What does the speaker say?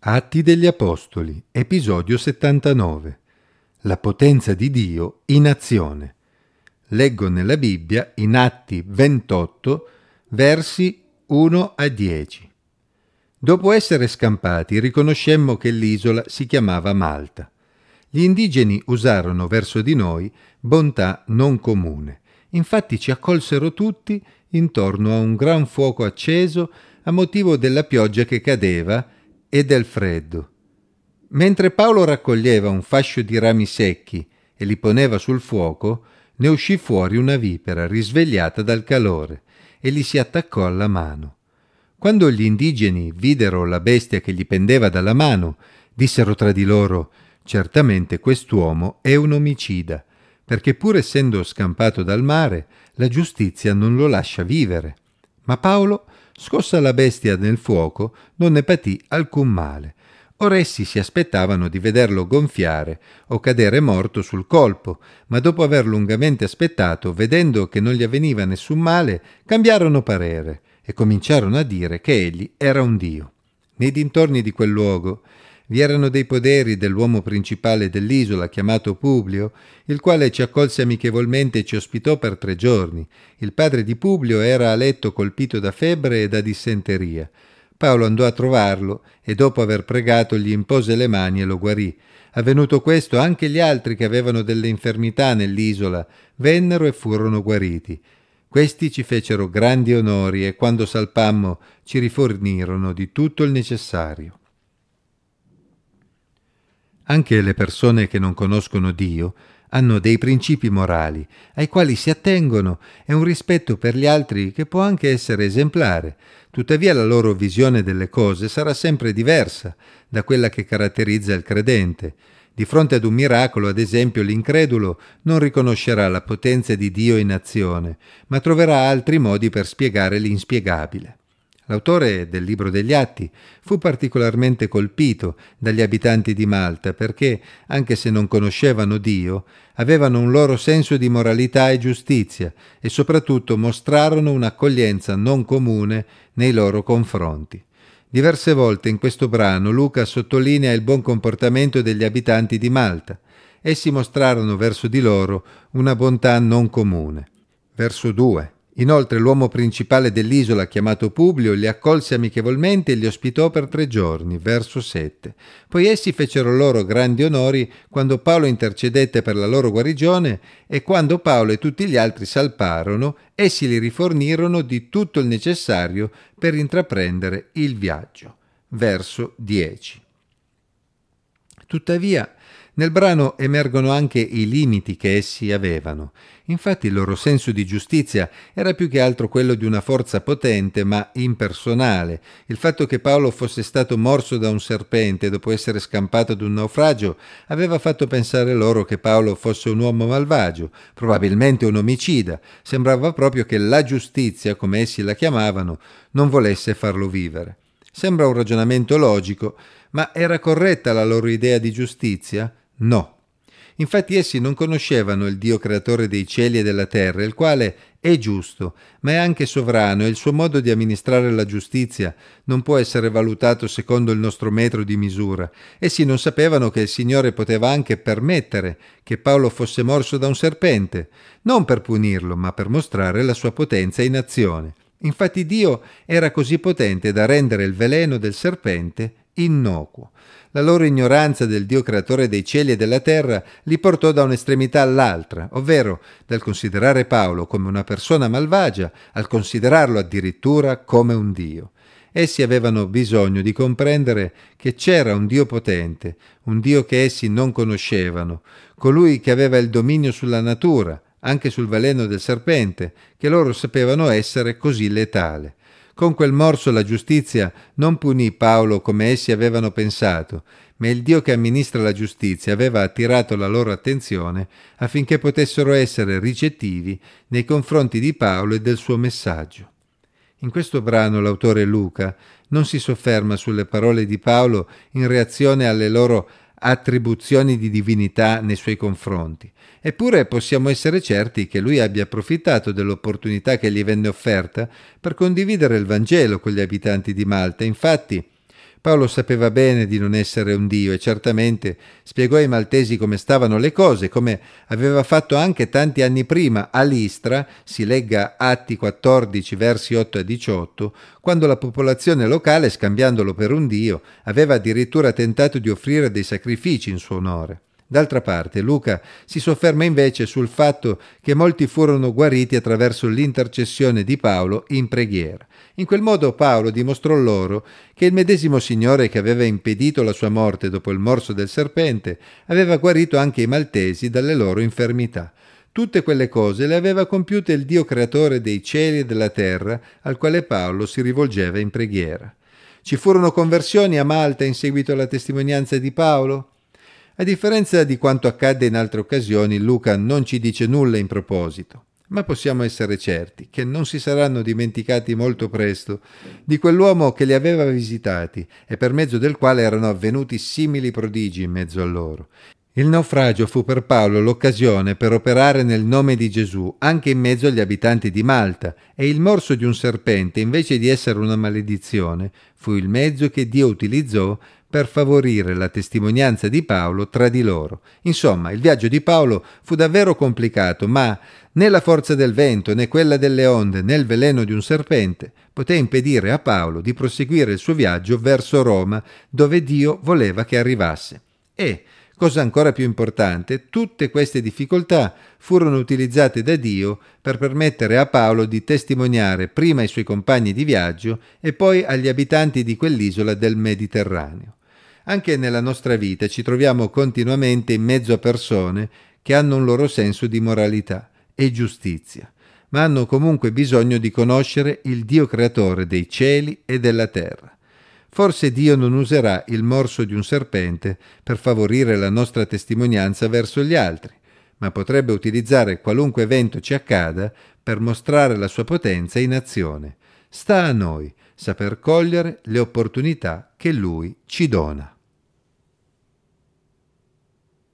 Atti degli Apostoli, episodio 79. La potenza di Dio in azione. Leggo nella Bibbia in Atti 28, versi 1 a 10. Dopo essere scampati, riconoscemmo che l'isola si chiamava Malta. Gli indigeni usarono verso di noi bontà non comune. Infatti ci accolsero tutti intorno a un gran fuoco acceso a motivo della pioggia che cadeva e del freddo. Mentre Paolo raccoglieva un fascio di rami secchi e li poneva sul fuoco, ne uscì fuori una vipera risvegliata dal calore e gli si attaccò alla mano. Quando gli indigeni videro la bestia che gli pendeva dalla mano, dissero tra di loro Certamente quest'uomo è un omicida, perché pur essendo scampato dal mare, la giustizia non lo lascia vivere. Ma Paolo Scossa la bestia nel fuoco, non ne patì alcun male. Ora essi si aspettavano di vederlo gonfiare o cadere morto sul colpo, ma dopo aver lungamente aspettato, vedendo che non gli avveniva nessun male, cambiarono parere e cominciarono a dire che egli era un dio. Nei dintorni di quel luogo vi erano dei poderi dell'uomo principale dell'isola, chiamato Publio, il quale ci accolse amichevolmente e ci ospitò per tre giorni. Il padre di Publio era a letto colpito da febbre e da dissenteria. Paolo andò a trovarlo e dopo aver pregato gli impose le mani e lo guarì. Avvenuto questo, anche gli altri che avevano delle infermità nell'isola vennero e furono guariti. Questi ci fecero grandi onori e quando salpammo ci rifornirono di tutto il necessario. Anche le persone che non conoscono Dio hanno dei principi morali ai quali si attengono e un rispetto per gli altri che può anche essere esemplare. Tuttavia la loro visione delle cose sarà sempre diversa da quella che caratterizza il credente. Di fronte ad un miracolo, ad esempio, l'incredulo non riconoscerà la potenza di Dio in azione, ma troverà altri modi per spiegare l'inspiegabile. L'autore del libro degli Atti fu particolarmente colpito dagli abitanti di Malta perché, anche se non conoscevano Dio, avevano un loro senso di moralità e giustizia e soprattutto mostrarono un'accoglienza non comune nei loro confronti. Diverse volte in questo brano Luca sottolinea il buon comportamento degli abitanti di Malta. Essi mostrarono verso di loro una bontà non comune. Verso 2. Inoltre l'uomo principale dell'isola, chiamato Publio, li accolse amichevolmente e li ospitò per tre giorni, verso 7. Poi essi fecero loro grandi onori quando Paolo intercedette per la loro guarigione e quando Paolo e tutti gli altri salparono, essi li rifornirono di tutto il necessario per intraprendere il viaggio. Verso 10. Tuttavia, nel brano emergono anche i limiti che essi avevano. Infatti il loro senso di giustizia era più che altro quello di una forza potente ma impersonale. Il fatto che Paolo fosse stato morso da un serpente dopo essere scampato ad un naufragio aveva fatto pensare loro che Paolo fosse un uomo malvagio, probabilmente un omicida. Sembrava proprio che la giustizia, come essi la chiamavano, non volesse farlo vivere. Sembra un ragionamento logico, ma era corretta la loro idea di giustizia? No. Infatti essi non conoscevano il Dio creatore dei cieli e della terra, il quale è giusto, ma è anche sovrano e il suo modo di amministrare la giustizia non può essere valutato secondo il nostro metro di misura. Essi non sapevano che il Signore poteva anche permettere che Paolo fosse morso da un serpente, non per punirlo, ma per mostrare la sua potenza in azione. Infatti Dio era così potente da rendere il veleno del serpente innocuo. La loro ignoranza del Dio creatore dei cieli e della terra li portò da un'estremità all'altra, ovvero dal considerare Paolo come una persona malvagia al considerarlo addirittura come un Dio. Essi avevano bisogno di comprendere che c'era un Dio potente, un Dio che essi non conoscevano, colui che aveva il dominio sulla natura, anche sul veleno del serpente, che loro sapevano essere così letale. Con quel morso la giustizia non punì Paolo come essi avevano pensato, ma il Dio che amministra la giustizia aveva attirato la loro attenzione affinché potessero essere ricettivi nei confronti di Paolo e del suo messaggio. In questo brano l'autore Luca non si sofferma sulle parole di Paolo in reazione alle loro attribuzioni di divinità nei suoi confronti. Eppure possiamo essere certi che lui abbia approfittato dell'opportunità che gli venne offerta per condividere il Vangelo con gli abitanti di Malta. Infatti, Paolo sapeva bene di non essere un dio e certamente spiegò ai maltesi come stavano le cose, come aveva fatto anche tanti anni prima a Listra, si legga Atti 14 versi 8 e 18, quando la popolazione locale, scambiandolo per un dio, aveva addirittura tentato di offrire dei sacrifici in suo onore. D'altra parte, Luca si sofferma invece sul fatto che molti furono guariti attraverso l'intercessione di Paolo in preghiera. In quel modo Paolo dimostrò loro che il medesimo Signore che aveva impedito la sua morte dopo il morso del serpente aveva guarito anche i maltesi dalle loro infermità. Tutte quelle cose le aveva compiute il Dio creatore dei cieli e della terra, al quale Paolo si rivolgeva in preghiera. Ci furono conversioni a Malta in seguito alla testimonianza di Paolo? A differenza di quanto accadde in altre occasioni, Luca non ci dice nulla in proposito, ma possiamo essere certi che non si saranno dimenticati molto presto di quell'uomo che li aveva visitati e per mezzo del quale erano avvenuti simili prodigi in mezzo a loro. Il naufragio fu per Paolo l'occasione per operare nel nome di Gesù anche in mezzo agli abitanti di Malta e il morso di un serpente, invece di essere una maledizione, fu il mezzo che Dio utilizzò per favorire la testimonianza di Paolo tra di loro. Insomma, il viaggio di Paolo fu davvero complicato, ma né la forza del vento, né quella delle onde, né il veleno di un serpente poté impedire a Paolo di proseguire il suo viaggio verso Roma, dove Dio voleva che arrivasse. E, Cosa ancora più importante, tutte queste difficoltà furono utilizzate da Dio per permettere a Paolo di testimoniare prima ai suoi compagni di viaggio e poi agli abitanti di quell'isola del Mediterraneo. Anche nella nostra vita ci troviamo continuamente in mezzo a persone che hanno un loro senso di moralità e giustizia, ma hanno comunque bisogno di conoscere il Dio creatore dei cieli e della terra. Forse Dio non userà il morso di un serpente per favorire la nostra testimonianza verso gli altri, ma potrebbe utilizzare qualunque evento ci accada per mostrare la sua potenza in azione. Sta a noi saper cogliere le opportunità che Lui ci dona.